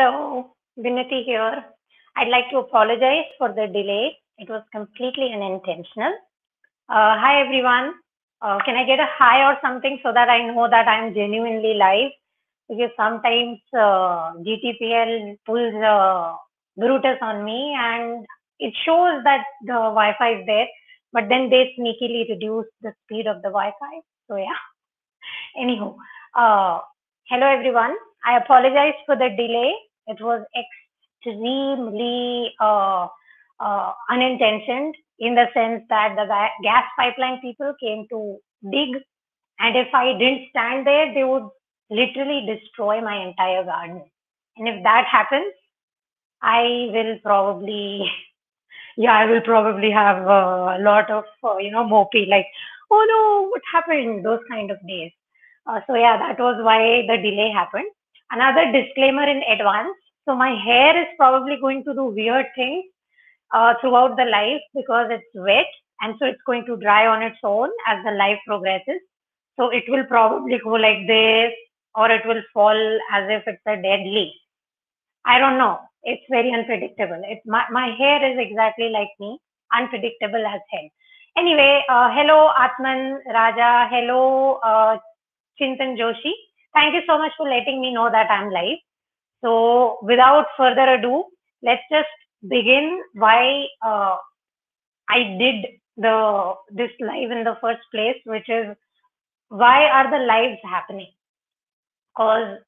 hello. Vinati here. I'd like to apologize for the delay. It was completely unintentional. Uh, hi, everyone. Uh, can I get a hi or something so that I know that I'm genuinely live? Because sometimes uh, GTPL pulls uh, Brutus on me and it shows that the Wi-Fi is there, but then they sneakily reduce the speed of the Wi-Fi. So yeah. Anyhow, uh, hello everyone. I apologize for the delay. It was extremely uh, uh, unintentioned in the sense that the gas pipeline people came to dig, and if I didn't stand there, they would literally destroy my entire garden. And if that happens, I will probably, yeah, I will probably have a lot of, uh, you know, mopey, like, oh no, what happened? Those kind of days. Uh, so yeah, that was why the delay happened. Another disclaimer in advance. So my hair is probably going to do weird things uh, throughout the life because it's wet and so it's going to dry on its own as the life progresses. So it will probably go like this or it will fall as if it's a dead leaf. I don't know. It's very unpredictable. It's my, my hair is exactly like me, unpredictable as hell. Anyway, uh, hello Atman Raja, hello uh, Chintan Joshi. Thank you so much for letting me know that I'm live. So without further ado, let's just begin why uh, I did the this live in the first place, which is why are the lives happening? Because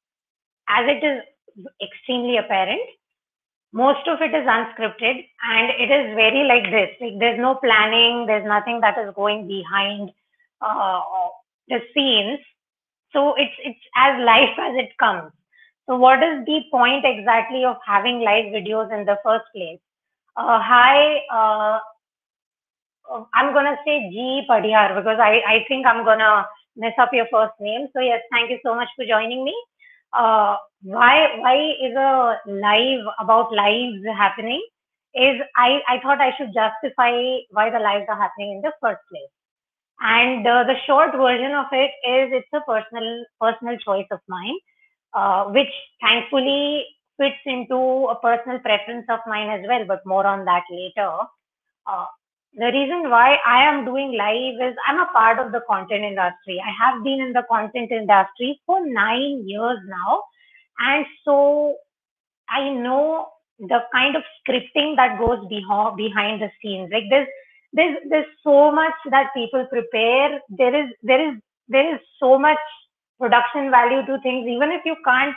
as it is extremely apparent, most of it is unscripted and it is very like this. Like there's no planning, there's nothing that is going behind uh, the scenes. So it's it's as life as it comes. So what is the point exactly of having live videos in the first place? Uh, hi, uh, I'm gonna say G Padhiyar because I, I think I'm gonna mess up your first name. So yes, thank you so much for joining me. Uh, why why is a live about lives happening? Is I, I thought I should justify why the lives are happening in the first place. And uh, the short version of it is it's a personal personal choice of mine, uh, which thankfully fits into a personal preference of mine as well. But more on that later. Uh, the reason why I am doing live is I'm a part of the content industry. I have been in the content industry for nine years now. And so I know the kind of scripting that goes behind behind the scenes. Like there's there's there's so much that people prepare. There is there is there is so much production value to things. Even if you can't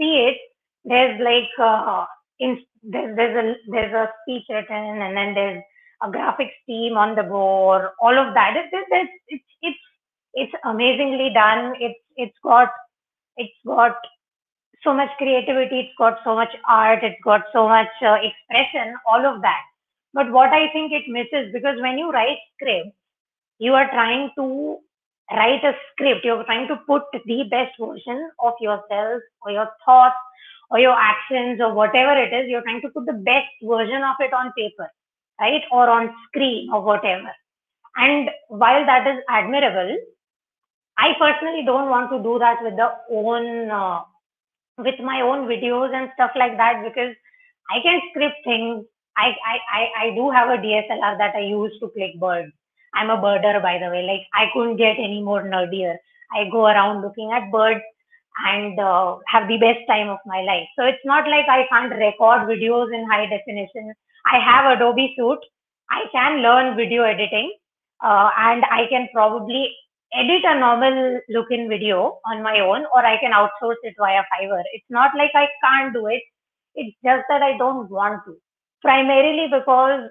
see it, there's like uh, in, there's there's a there's a speech written, and then there's a graphics team on the board, all of that. It, it, it, it's it's it's amazingly done. It's it's got it's got so much creativity. It's got so much art. It's got so much uh, expression. All of that. But what I think it misses because when you write scripts, you are trying to write a script. You're trying to put the best version of yourself or your thoughts or your actions or whatever it is. You're trying to put the best version of it on paper right? Or on screen or whatever. And while that is admirable, I personally don't want to do that with the own, uh, with my own videos and stuff like that because I can script things. I, I, I, I do have a DSLR that I use to click birds. I'm a birder, by the way. Like I couldn't get any more nerdier. I go around looking at birds and uh, have the best time of my life. So it's not like I can't record videos in high definition I have Adobe Suite. I can learn video editing uh, and I can probably edit a normal looking video on my own or I can outsource it via Fiverr. It's not like I can't do it. It's just that I don't want to. Primarily because,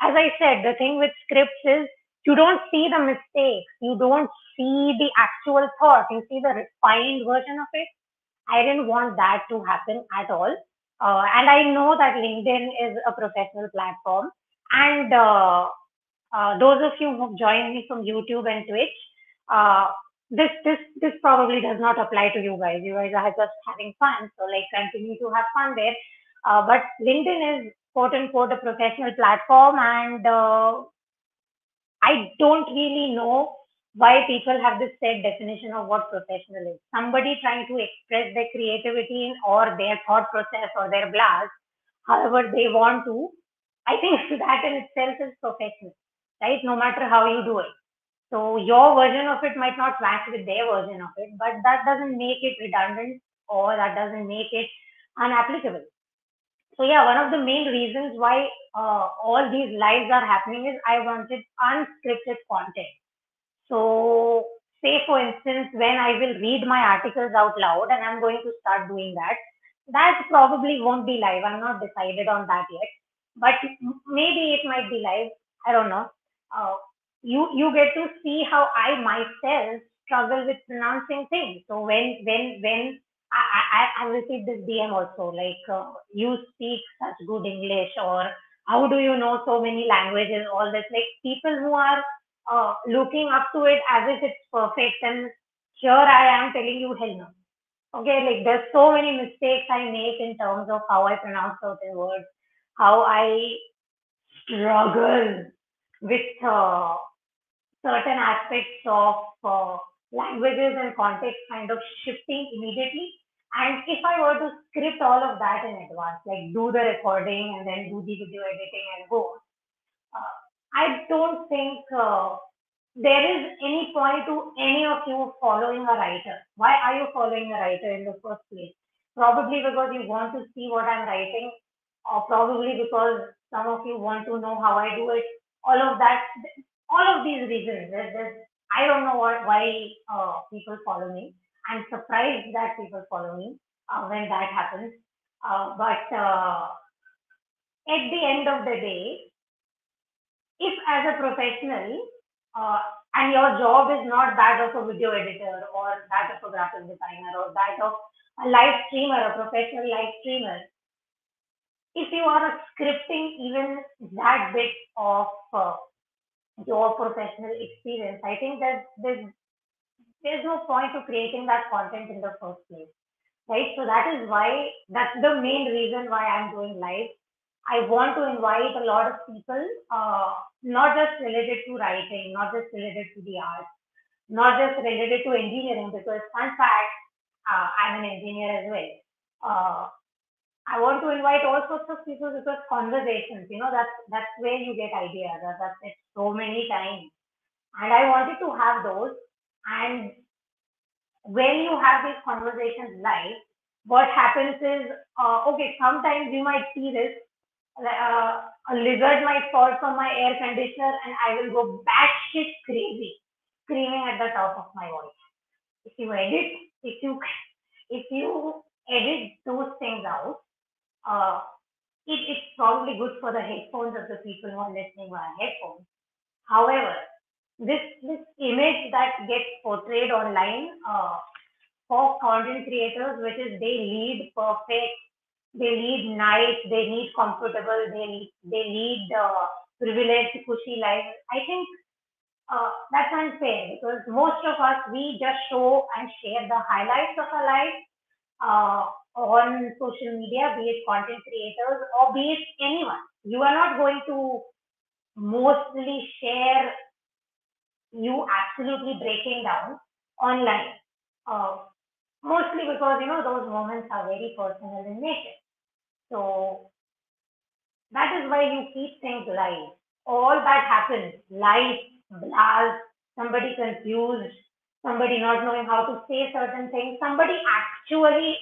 as I said, the thing with scripts is you don't see the mistakes. You don't see the actual thought. You see the refined version of it. I didn't want that to happen at all. Uh, and I know that LinkedIn is a professional platform. And uh, uh, those of you who've joined me from YouTube and Twitch, uh, this this this probably does not apply to you guys. You guys are just having fun, so like continue to have fun there. Uh, but LinkedIn is quote unquote a professional platform, and uh, I don't really know why people have this set definition of what professional is. Somebody trying to express their creativity in, or their thought process or their blast, however they want to. I think that in itself is professional, right? No matter how you do it. So your version of it might not match with their version of it, but that doesn't make it redundant or that doesn't make it unapplicable. So yeah, one of the main reasons why uh, all these lives are happening is I wanted unscripted content. So say for instance, when I will read my articles out loud and I'm going to start doing that, that probably won't be live. I'm not decided on that yet, but maybe it might be live. I don't know. Uh, you you get to see how I myself struggle with pronouncing things. So when when when I, I, I received this DM also, like uh, you speak such good English, or how do you know so many languages? All this, like people who are uh, looking up to it as if it's perfect, and here I am telling you, hell no. Okay, like there's so many mistakes I make in terms of how I pronounce certain words, how I struggle with uh, certain aspects of uh, languages and context kind of shifting immediately and if I were to script all of that in advance, like do the recording and then do the video editing and go, uh, I don't think uh, there is any point to any of you following a writer. Why are you following a writer in the first place? Probably because you want to see what I'm writing, or probably because some of you want to know how I do it. All of that, all of these reasons. There's, there's, I don't know what, why uh, people follow me I'm surprised that people follow me uh, when that happens. Uh, but uh, at the end of the day, if as a professional uh, and your job is not that of a video editor or that of a graphic designer or that of a live streamer, a professional live streamer, if you are scripting even that bit of uh, your professional experience, I think that there's there's no point to creating that content in the first place right so that is why that's the main reason why i'm doing live i want to invite a lot of people uh, not just related to writing not just related to the art not just related to engineering because fun fact uh, i'm an engineer as well uh, I want to invite all sorts of people because conversations, you know, that's that's where you get ideas. That's it so many times. And I wanted to have those and when you have these conversations live, what happens is, uh, okay, sometimes you might see this, uh, a lizard might fall from my air conditioner and I will go batshit crazy, screaming at the top of my voice. If you edit, if you, if you edit those things out, uh, it, it's probably good for the headphones of the people who are listening via headphones. However, this this image that gets portrayed online uh, for content creators, which is they lead perfect, they lead nice, they lead comfortable, they they lead uh, privileged, cushy life. I think uh, that's unfair because most of us we just show and share the highlights of our life uh, on social media, be it content creators or be it anyone. You are not going to mostly share you absolutely breaking down online. Uh, mostly because you know those moments are very personal in nature. So that is why you keep things live. All that happens, live, blast, somebody confused, somebody not knowing how to say certain things, somebody actually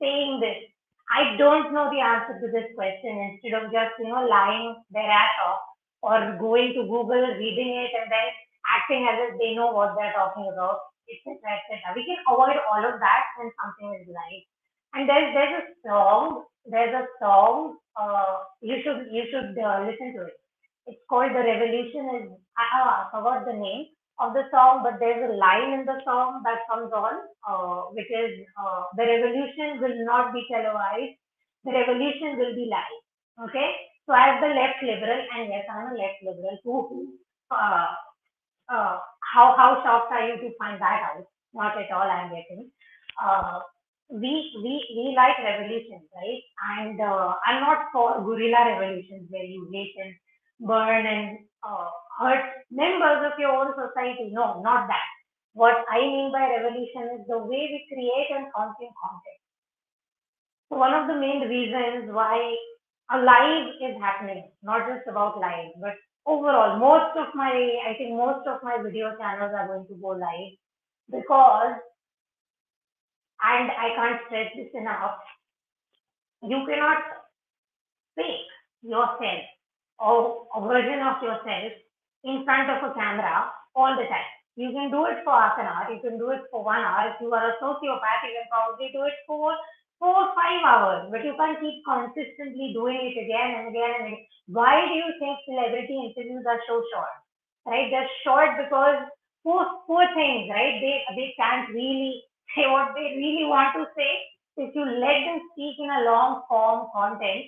saying this. I don't know the answer to this question instead of just, you know, lying ass off or going to Google, reading it, and then acting as if they know what they're talking about, etc., etc. We can avoid all of that when something is live. And there's there's a song, there's a song. Uh, you should you should uh, listen to it. It's called "The Revolution." Is I, oh, I forgot the name of the song, but there's a line in the song that comes on, uh, which is uh, "The revolution will not be televised. The revolution will be live." Okay. So as the left liberal, and yes, I'm a left liberal who uh, uh, how how shocked are you to find that out? Not at all. I'm getting. Uh, we we we like revolutions, right? And uh, I'm not for guerrilla revolutions where you hate and burn and uh, hurt members of your own society. No, not that. What I mean by revolution is the way we create and consume content. So one of the main reasons why a live is happening, not just about live, but overall, most of my, I think most of my video channels are going to go live because, and I can't stress this enough, you cannot fake yourself or a version of yourself in front of a camera all the time. You can do it for half an hour, you can do it for one hour. If you are a sociopath, you can probably do it for four five hours, but you can't keep consistently doing it again and again and again. Why do you think celebrity interviews are so short? Right? They're short because poor, poor things, right? They they can't really say what they really want to say. If you let them speak in a long form content,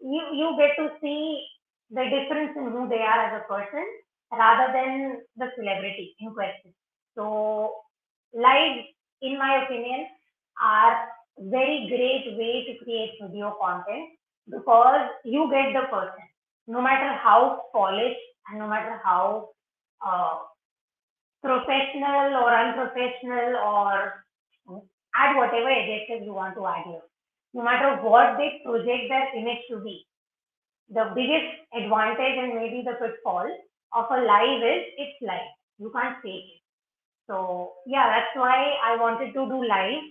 you you get to see the difference in who they are as a person rather than the celebrity in question. So live, in my opinion, are very great way to create video content because you get the person, no matter how polished and no matter how uh, professional or unprofessional or add whatever adjective you want to add here. No matter what they project their image to be, the biggest advantage and maybe the pitfall of a live is it's live. You can't fake it. So yeah, that's why I wanted to do live.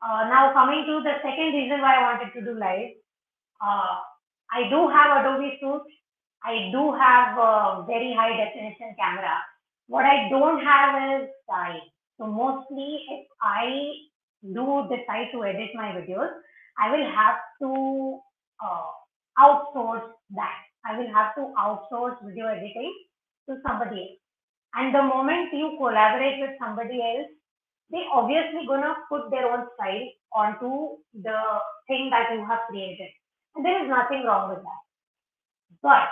Uh, now coming to the second reason why I wanted to do live, uh, I do have Adobe Suite. I do have a very high definition camera. What I don't have is time. So mostly if I do decide to edit my videos, I will have to uh, outsource that. I will have to outsource video editing to somebody else. And the moment you collaborate with somebody else, they obviously gonna put their own style onto the thing that you have created. And there is nothing wrong with that. But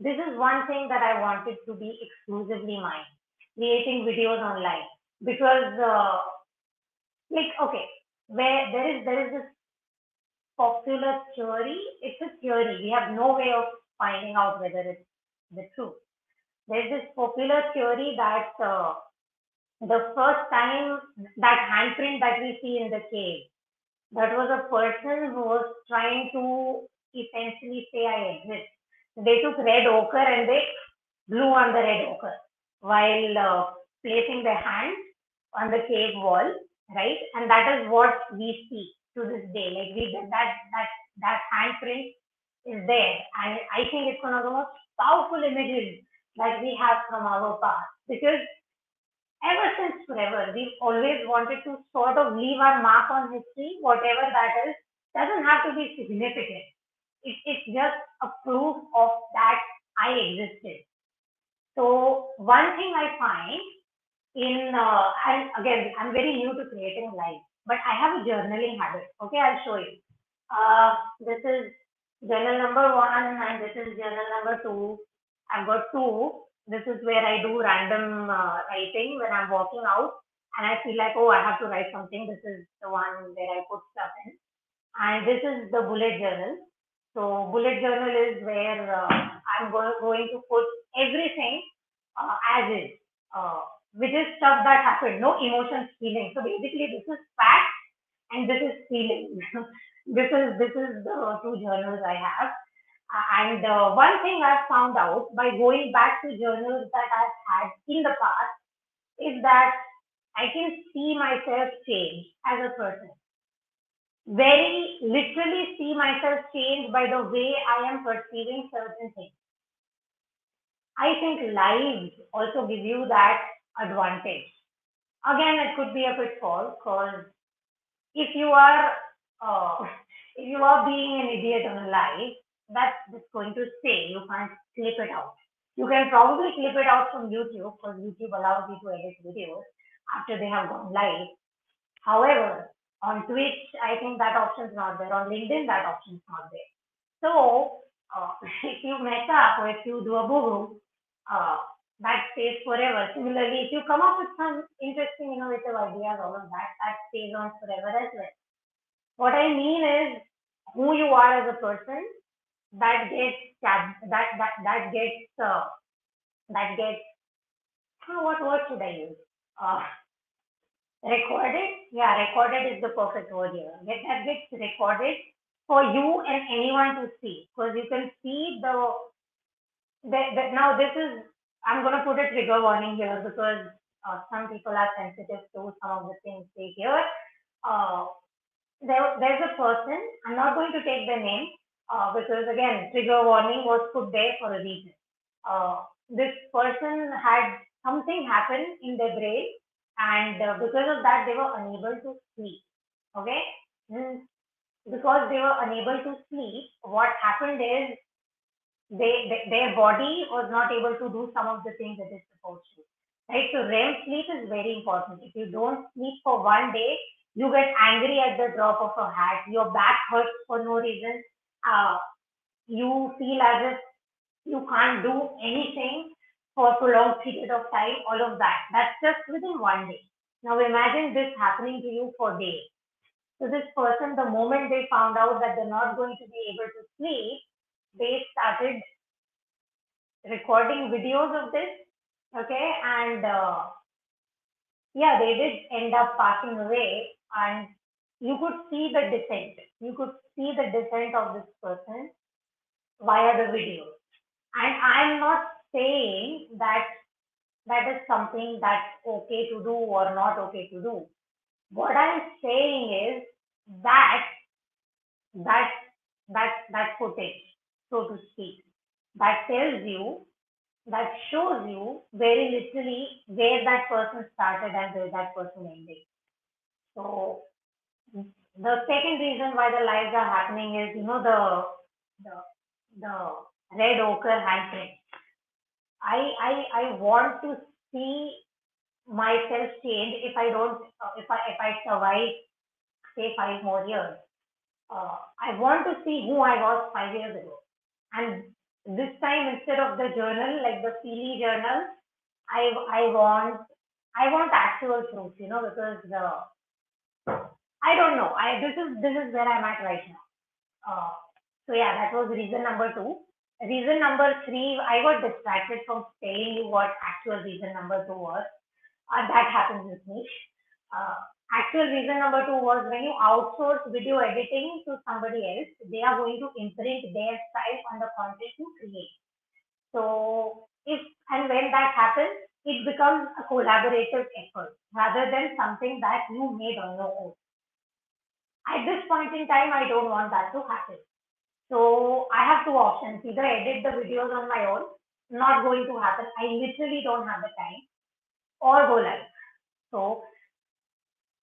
this is one thing that I wanted to be exclusively mine, creating videos online. Because uh, like okay, where there is there is this popular theory, it's a theory. We have no way of finding out whether it's the truth there's this popular theory that uh, the first time that handprint that we see in the cave, that was a person who was trying to essentially say I exist. They took red ochre and they blew on the red ochre while uh, placing their hand on the cave wall, right? And that is what we see to this day. Like we that that that handprint is there, and I think it's one of the most powerful images like we have from our past. Because ever since forever, we've always wanted to sort of leave our mark on history, whatever that is, doesn't have to be significant. It, it's just a proof of that I existed. So one thing I find in, uh, and again, I'm very new to creating life, but I have a journaling habit. Okay, I'll show you. Uh, this is journal number one and this is journal number two I've got two. This is where I do random uh, writing when I'm walking out and I feel like, oh, I have to write something. This is the one where I put stuff in. And this is the bullet journal. So bullet journal is where uh, I'm go going to put everything uh, as is, uh, which is stuff that happened, no emotions, feelings. So basically, this is fact and this is feeling. this is this is the two journals I have. And uh, one thing I've found out by going back to journals that I've had in the past is that I can see myself change as a person. Very literally see myself change by the way I am perceiving certain things. I think lives also give you that advantage. Again, it could be a pitfall because if you are uh, if you are being an idiot on a live, that's just going to stay. You can't clip it out. You can probably clip it out from YouTube because YouTube allows you to edit videos after they have gone live. However, on Twitch, I think that option is not there. On LinkedIn, that option is not there. So, uh, if you mess up or if you do a boo-boo, uh, that stays forever. Similarly, if you come up with some interesting, innovative ideas, all of that, that stays on forever as well. What I mean is who you are as a person that gets that that that gets uh, that gets, oh, what word should I use? Uh, recorded? Yeah, recorded is the perfect word here. That, that gets recorded for you and anyone to see because you can see the, the, the now this is I'm to put a trigger warning here because uh, some people are sensitive to some of the things they hear. Uh, there, there's a person, I'm not going to take the name uh, because again, trigger warning was put there for a reason. Uh, this person had something happen in their brain and uh, because of that, they were unable to sleep. Okay? Mm. Because they were unable to sleep, what happened is they, they, their body was not able to do some of the things that it's supposed to. Right? So REM sleep is very important. If you don't sleep for one day, you get angry at the drop of a hat. Your back hurts for no reason. Uh, you feel as if you can't do anything for a prolonged period of time. All of that. That's just within one day. Now imagine this happening to you for days. So this person, the moment they found out that they're not going to be able to sleep, they started recording videos of this okay and uh, yeah they did end up passing away and you could see the descent you could see the descent of this person via the video. And i'm not saying that that is something that's okay to do or not okay to do. What i'm saying is that that that that footage so to speak, that tells you, that shows you very literally where that person started and where that person ended. So the second reason why the lives are happening is, you know, the the the red ochre handprint. I I I want to see myself change if I don't uh, if I if I survive say five more years. Uh, I want to see who I was five years ago. And this time, instead of the journal, like the Feely journal, I I want I want actual proof, you know, because the I don't know. I this is this is where I'm at right now. Uh, so yeah, that was reason number two. Reason number three, I got distracted from telling you what actual reason number two was. Uh, that happens with me. Uh, actual reason number two was when you outsource video editing to somebody else, they are going to imprint their style on the content you create. So if and when that happens, it becomes a collaborative effort rather than something that you made on your own. At this point in time, I don't want that to happen. So I have two options, either edit the videos on my own, not going to happen. I literally don't have the time or go live. So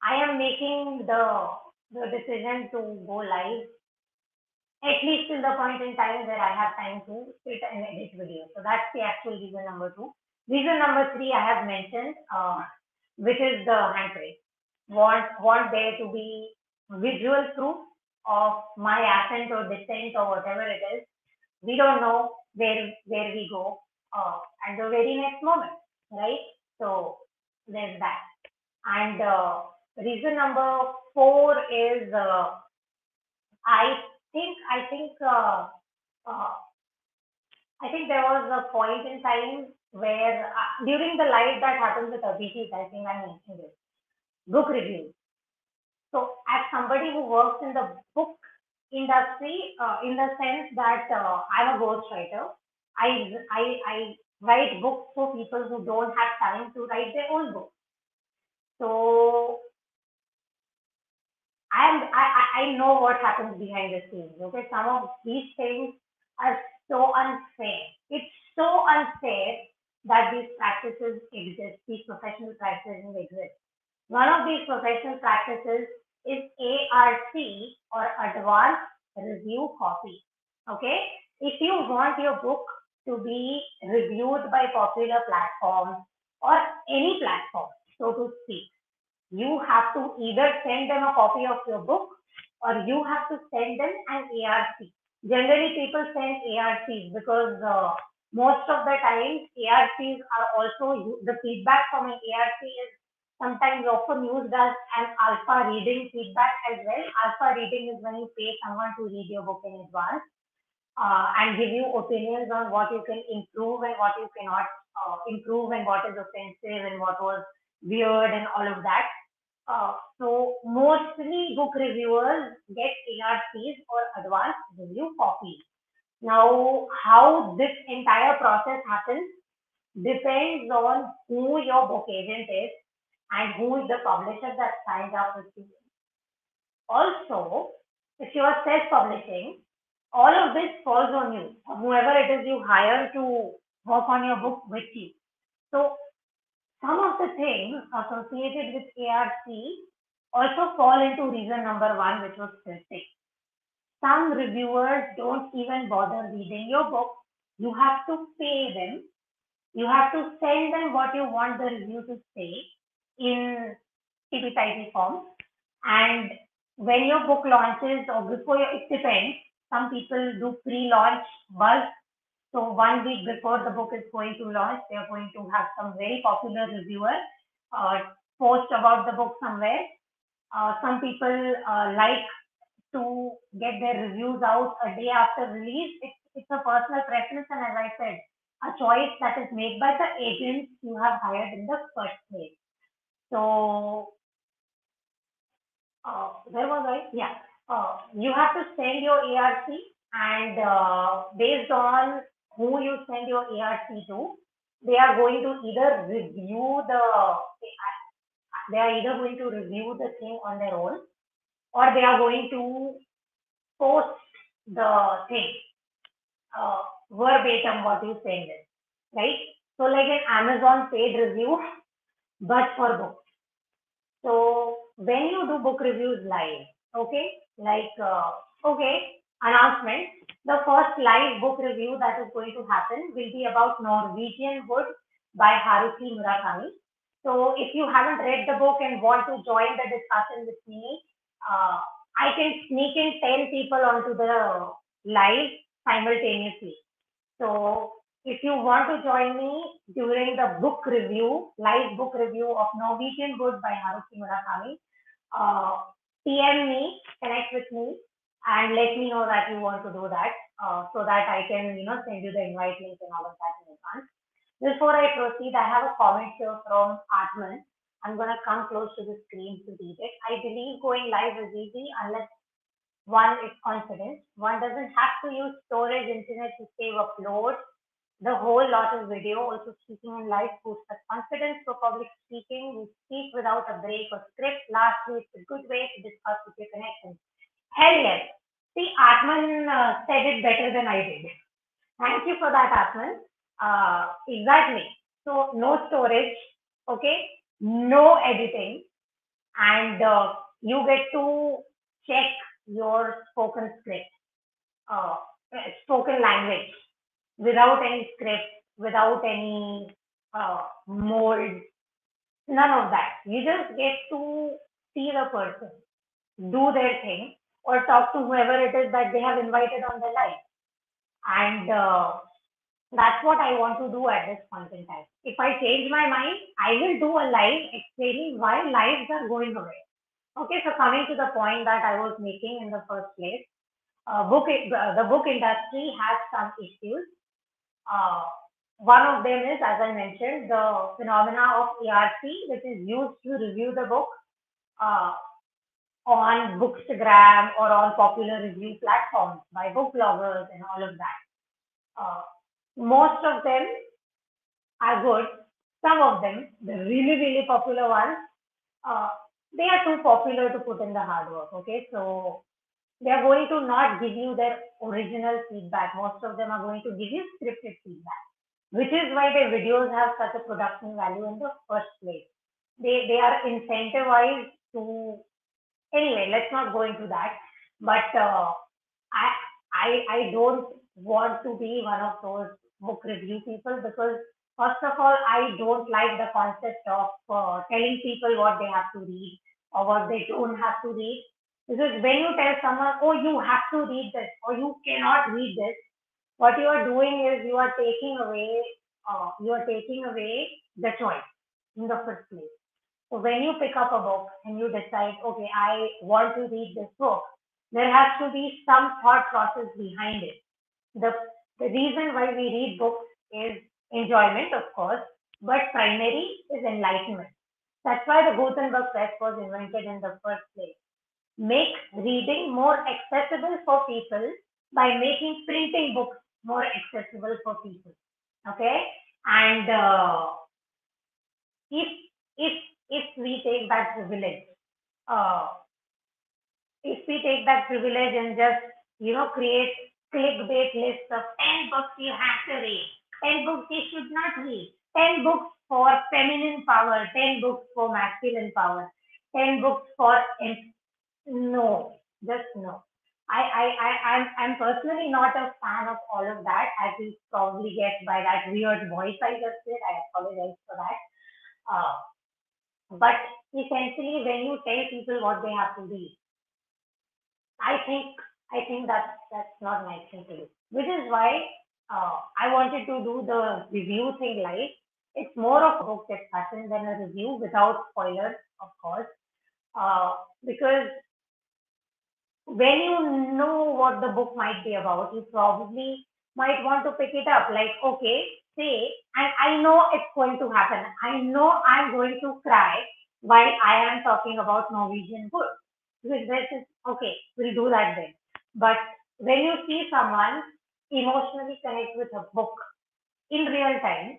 I am making the the decision to go live at least till the point in time where I have time to sit and edit video. So that's the actual reason number two. Reason number three I have mentioned, uh, which is the handprint. Want want there to be visual proof of my ascent or descent or whatever it is. We don't know where where we go uh, at the very next moment, right? So there's that. And uh, reason number four is uh, I think I think uh, uh, I think there was a point in time where uh, during the live that happens with Abhijit, I think I mentioned it, book reviews. So as somebody who works in the book industry, uh, in the sense that uh, I'm a ghostwriter, I, I, I write books for people who don't have time to write their own book. So I'm, I, I know what happens behind the scenes. Okay, some of these things are so unfair. It's so unfair that these practices exist, these professional practices exist. One of these professional practices is ARC or Advanced Review Copy. Okay, if you want your book to be reviewed by popular platforms or any platform, so to speak, you have to either send them a copy of your book or you have to send them an ARC. Generally, people send ARCs because uh, most of the time ARCs are also the feedback from an ARC is sometimes often used as an alpha reading feedback as well. Alpha reading is when you pay someone to read your book in advance uh, and give you opinions on what you can improve and what you cannot uh, improve and what is offensive and what was weird and all of that. Uh, so mostly book reviewers get ARCs or advanced review copies. Now, how this entire process happens depends on who your book agent is and who is the publisher that signed up with you. Also, if you are self-publishing, all of this falls on you, whoever it is you hire to work on your book with you. So some of the things associated with ARC also fall into reason number one, which was scripting. Some reviewers don't even bother reading your book. You have to pay them. You have to send them what you want the review to say in TPIP form. And when your book launches or before your, it depends. Some people do pre-launch buzz so one week before the book is going to launch, they are going to have some very popular reviewer uh, post about the book somewhere. Uh, some people uh, like to get their reviews out a day after release. It's, it's a personal preference, and as I said, a choice that is made by the agents you have hired in the first place. So, uh, where was I? Yeah. Uh, you have to send your ARC and uh, based on who you send your ARC to, they are going to either review the, they are either going to review the thing on their own or they are going to post the thing uh, verbatim what you send in, right? So like an Amazon paid review, but for books. So when you do book reviews live, okay, like, uh, okay, announcement, the first live book review that is going to happen will be about Norwegian Wood by Haruki Murakami. So if you haven't read the book and want to join the discussion with me, uh, I can sneak in 10 people onto the live simultaneously. So if you want to join me during the book review, live book review of Norwegian Wood by Haruki Murakami, uh, PM me, connect with me, and let me know that you want to do that uh, so that I can, you know, send you the invite link and all of that in advance. Before I proceed, I have a comment here from Atman. I'm going to come close to the screen to read it. I believe going live is easy unless one is confident. One doesn't have to use storage internet to save upload. The whole lot of video, also speaking in live boosts the confidence for public speaking. We speak without a break or script. Lastly, it's a good way to discuss with your connections. Hell yes. See, Atman uh, said it better than I did. Thank you for that, Atman. Uh, exactly. So, no storage, okay? No editing. And uh, you get to check your spoken script, uh, spoken language without any script, without any uh, mold, none of that. You just get to see the person do their thing or talk to whoever it is that they have invited on the live. And uh, that's what I want to do at this point in time. If I change my mind, I will do a live explaining why lives are going away. Okay, so coming to the point that I was making in the first place, uh, book uh, the book industry has some issues. Uh, one of them is, as I mentioned, the phenomena of ARC, which is used to review the book. Uh, on Bookstagram or on popular review platforms by book bloggers and all of that. Uh, most of them are good. Some of them, the really, really popular ones, uh, they are too popular to put in the hard work. Okay, so they are going to not give you their original feedback. Most of them are going to give you scripted feedback, which is why their videos have such a production value in the first place. They they are incentivized to anyway, let's not go into that. But uh, I, I, I don't want to be one of those book review people because first of all, I don't like the concept of uh, telling people what they have to read or what they don't have to read. Because when you tell someone, oh, you have to read this or you cannot read this, what you are doing is you are taking away, uh, you are taking away the choice in the first place. So when you pick up a book and you decide, okay, I want to read this book, there has to be some thought process behind it. The, the reason why we read books is enjoyment, of course, but primary is enlightenment. That's why the Gutenberg press was invented in the first place. Make reading more accessible for people by making printing books more accessible for people. Okay, and uh, if if if we take that privilege, uh, if we take that privilege and just you know create clickbait lists of 10 books you have to read, 10 books you should not read, 10 books for feminine power, 10 books for masculine power, 10 books for no, just no. I, I, I, I'm, I'm personally not a fan of all of that, as you probably get by that weird voice I just did. I apologize for that. Uh, but essentially, when you tell people what they have to read, I think I think that's that's not my thing to do. Which is why uh, I wanted to do the review thing live. It's more of a book discussion than a review without spoilers, of course, uh, because when you know what the book might be about, you probably might want to pick it up. Like, okay, say, and I know it's going to happen. I know I'm going to cry while I am talking about Norwegian Wood. Because this is okay, we'll do that then. But when you see someone emotionally connect with a book in real time,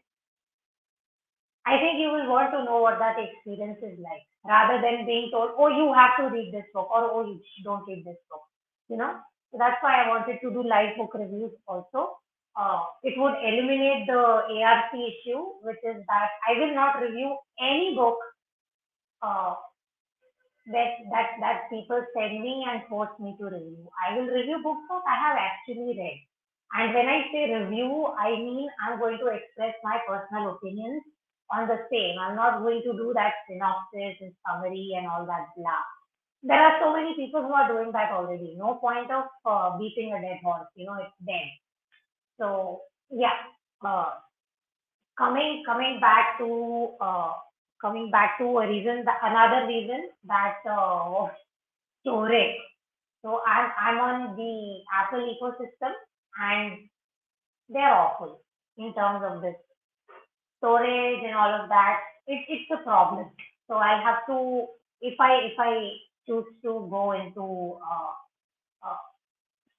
I think you will want to know what that experience is like rather than being told, oh, you have to read this book or oh, you don't read this book. You know, so that's why I wanted to do live book reviews also. Uh, it would eliminate the ARC issue, which is that I will not review any book uh, that that that people send me and force me to review. I will review books that I have actually read. And when I say review, I mean I'm going to express my personal opinions on the same. I'm not going to do that synopsis and summary and all that blah. There are so many people who are doing that already. No point of uh, beating a dead horse. You know, it's dead. So yeah, uh, coming coming back to uh, coming back to a reason, that, another reason that uh, storage. So I'm I'm on the Apple ecosystem and they're awful in terms of this storage and all of that, it, it's a problem. So I have to, if I if I choose to go into uh, uh,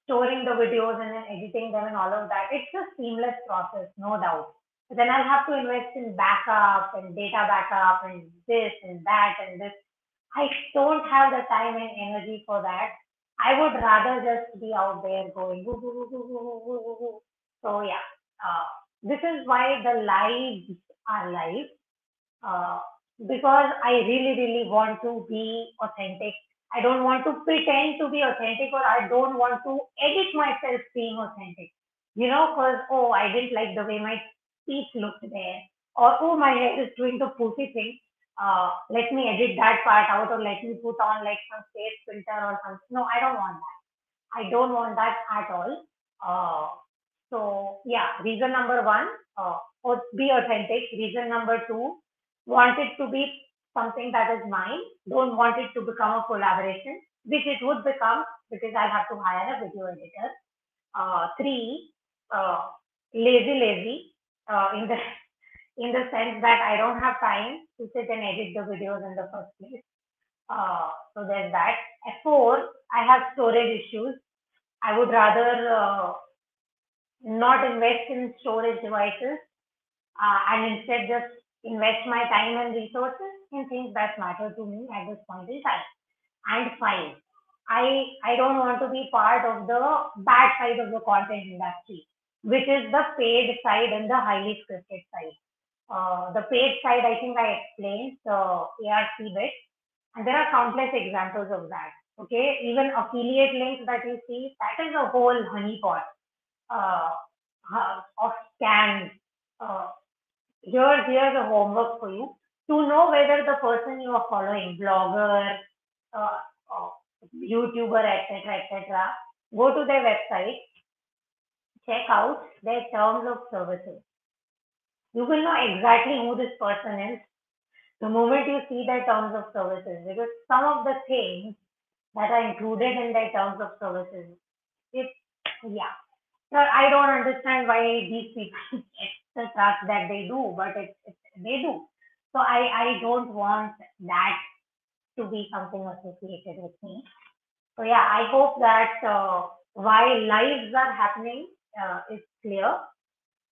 storing the videos and then editing them and all of that, it's a seamless process, no doubt. But then I'll have to invest in backup and data backup and this and that and this. I don't have the time and energy for that. I would rather just be out there going. So yeah, uh, this is why the lives are live uh, because I really, really want to be authentic. I don't want to pretend to be authentic or I don't want to edit myself being authentic. You know, because, oh, I didn't like the way my speech looked there. Or, oh, my hair is doing the pussy thing. Uh, let me edit that part out or let me put on like some face filter or something. No, I don't want that. I don't want that at all. Uh, so yeah, reason number one, uh, be authentic. Reason number two, want it to be something that is mine. Don't want it to become a collaboration, which it would become because I'll have to hire a video editor. Uh, three, uh, lazy, lazy, uh, in the in the sense that I don't have time to sit and edit the videos in the first place. Uh, so there's that. Four, I have storage issues. I would rather uh, not invest in storage devices uh, and instead just invest my time and resources in things that matter to me at this point in time. And five, I I don't want to be part of the bad side of the content industry, which is the paid side and the highly scripted side. Uh, the paid side, I think I explained the ARC bit, and there are countless examples of that. Okay, even affiliate links that you see, that is a whole honeypot uh, of scams. Uh, here's here's a homework for you to know whether the person you are following, blogger, uh, uh, YouTuber, etc., etc., go to their website, check out their terms of services. You will know exactly who this person is the moment you see their terms of services, because some of the things that are included in their terms of services, it's yeah, I don't understand why these people get the trust that they do, but it's, it's they do. So I, I don't want that to be something associated with me. So yeah, I hope that uh, why lives are happening uh, is clear.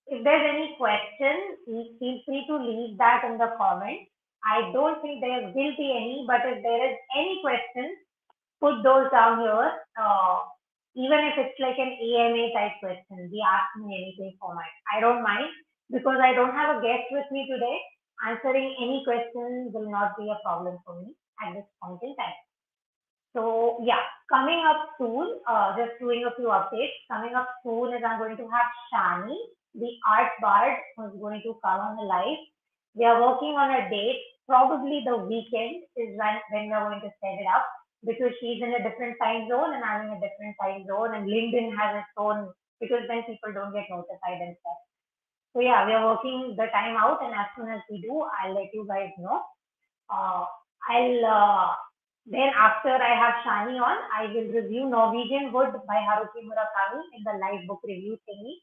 If there's any question, feel free to leave that in the comments. I don't think there will be any, but if there is any question, put those down here. Uh, even if it's like an AMA type question, the ask me anything format. I don't mind because I don't have a guest with me today. Answering any question will not be a problem for me at this point in time. So yeah, coming up soon, uh, just doing a few updates. Coming up soon is I'm going to have Shani, the art bard, who's going to come on the live. We are working on a date. Probably the weekend is when, when we're going to set it up because she's in a different time zone and I'm in a different time zone and LinkedIn has its own because then people don't get notified and stuff. So yeah, we are working the time out and as soon as we do, I'll let you guys know. Uh, I'll uh, then after I have Shani on, I will review Norwegian Wood by Haruki Murakami in the live book review thingy.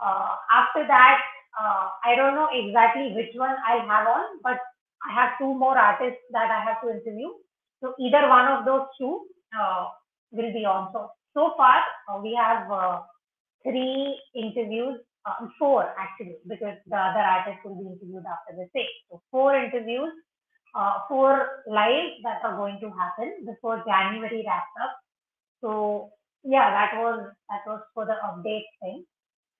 Uh, after that, uh, I don't know exactly which one I'll have on, but I have two more artists that I have to interview. So either one of those two uh, will be on. So, so far, uh, we have uh, three interviews, uh, four actually, because the other artist will be interviewed after the six. So four interviews uh, four lives that are going to happen before January wraps up. So yeah, that was that was for the update thing.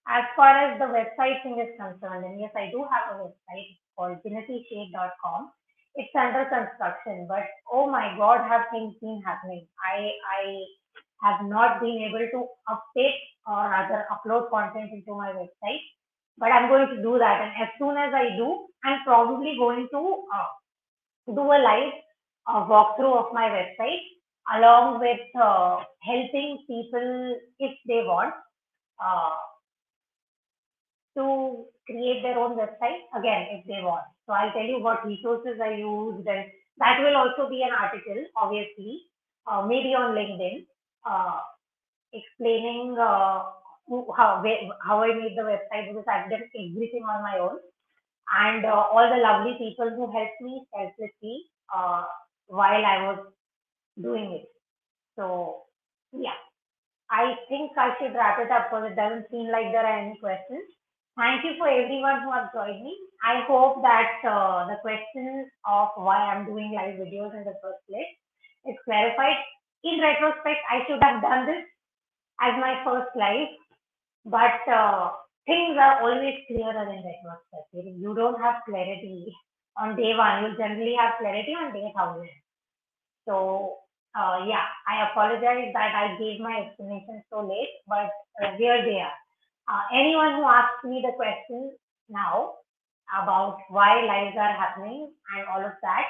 As far as the website thing is concerned, and yes, I do have a website called jinitishade.com. It's under construction, but oh my God, have things been happening? I I have not been able to update or rather upload content into my website, but I'm going to do that. And as soon as I do, I'm probably going to uh, do a live uh, walkthrough of my website along with uh, helping people if they want uh, to create their own website again if they want. So I'll tell you what resources I used and that will also be an article obviously uh, maybe on LinkedIn uh, explaining uh, how how I made the website because I've done everything on my own and uh, all the lovely people who helped me selflessly uh, while I was doing it. So, yeah, I think I should wrap it up because it doesn't seem like there are any questions. Thank you for everyone who have joined me. I hope that uh, the question of why I'm doing live videos in the first place is clarified. In retrospect, I should have done this as my first live, but uh, things are always clearer in retrospect. You don't have clarity on day one. You generally have clarity on day thousand. So uh, yeah, I apologize that I gave my explanation so late, but uh, here they are. Uh, anyone who asks me the question now about why lives are happening and all of that,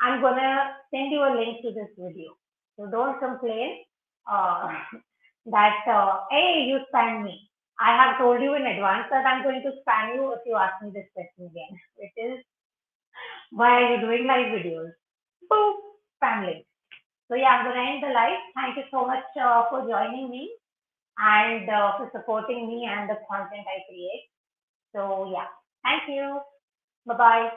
I'm gonna send you a link to this video. So don't complain uh, that uh, hey, you spammed me. I have told you in advance that I'm going to spam you if you ask me this question again, which is why are you doing live videos? Boom, spam link. So yeah, I'm to end the live. Thank you so much uh, for joining me and uh, for supporting me and the content I create. So yeah, thank you. Bye-bye.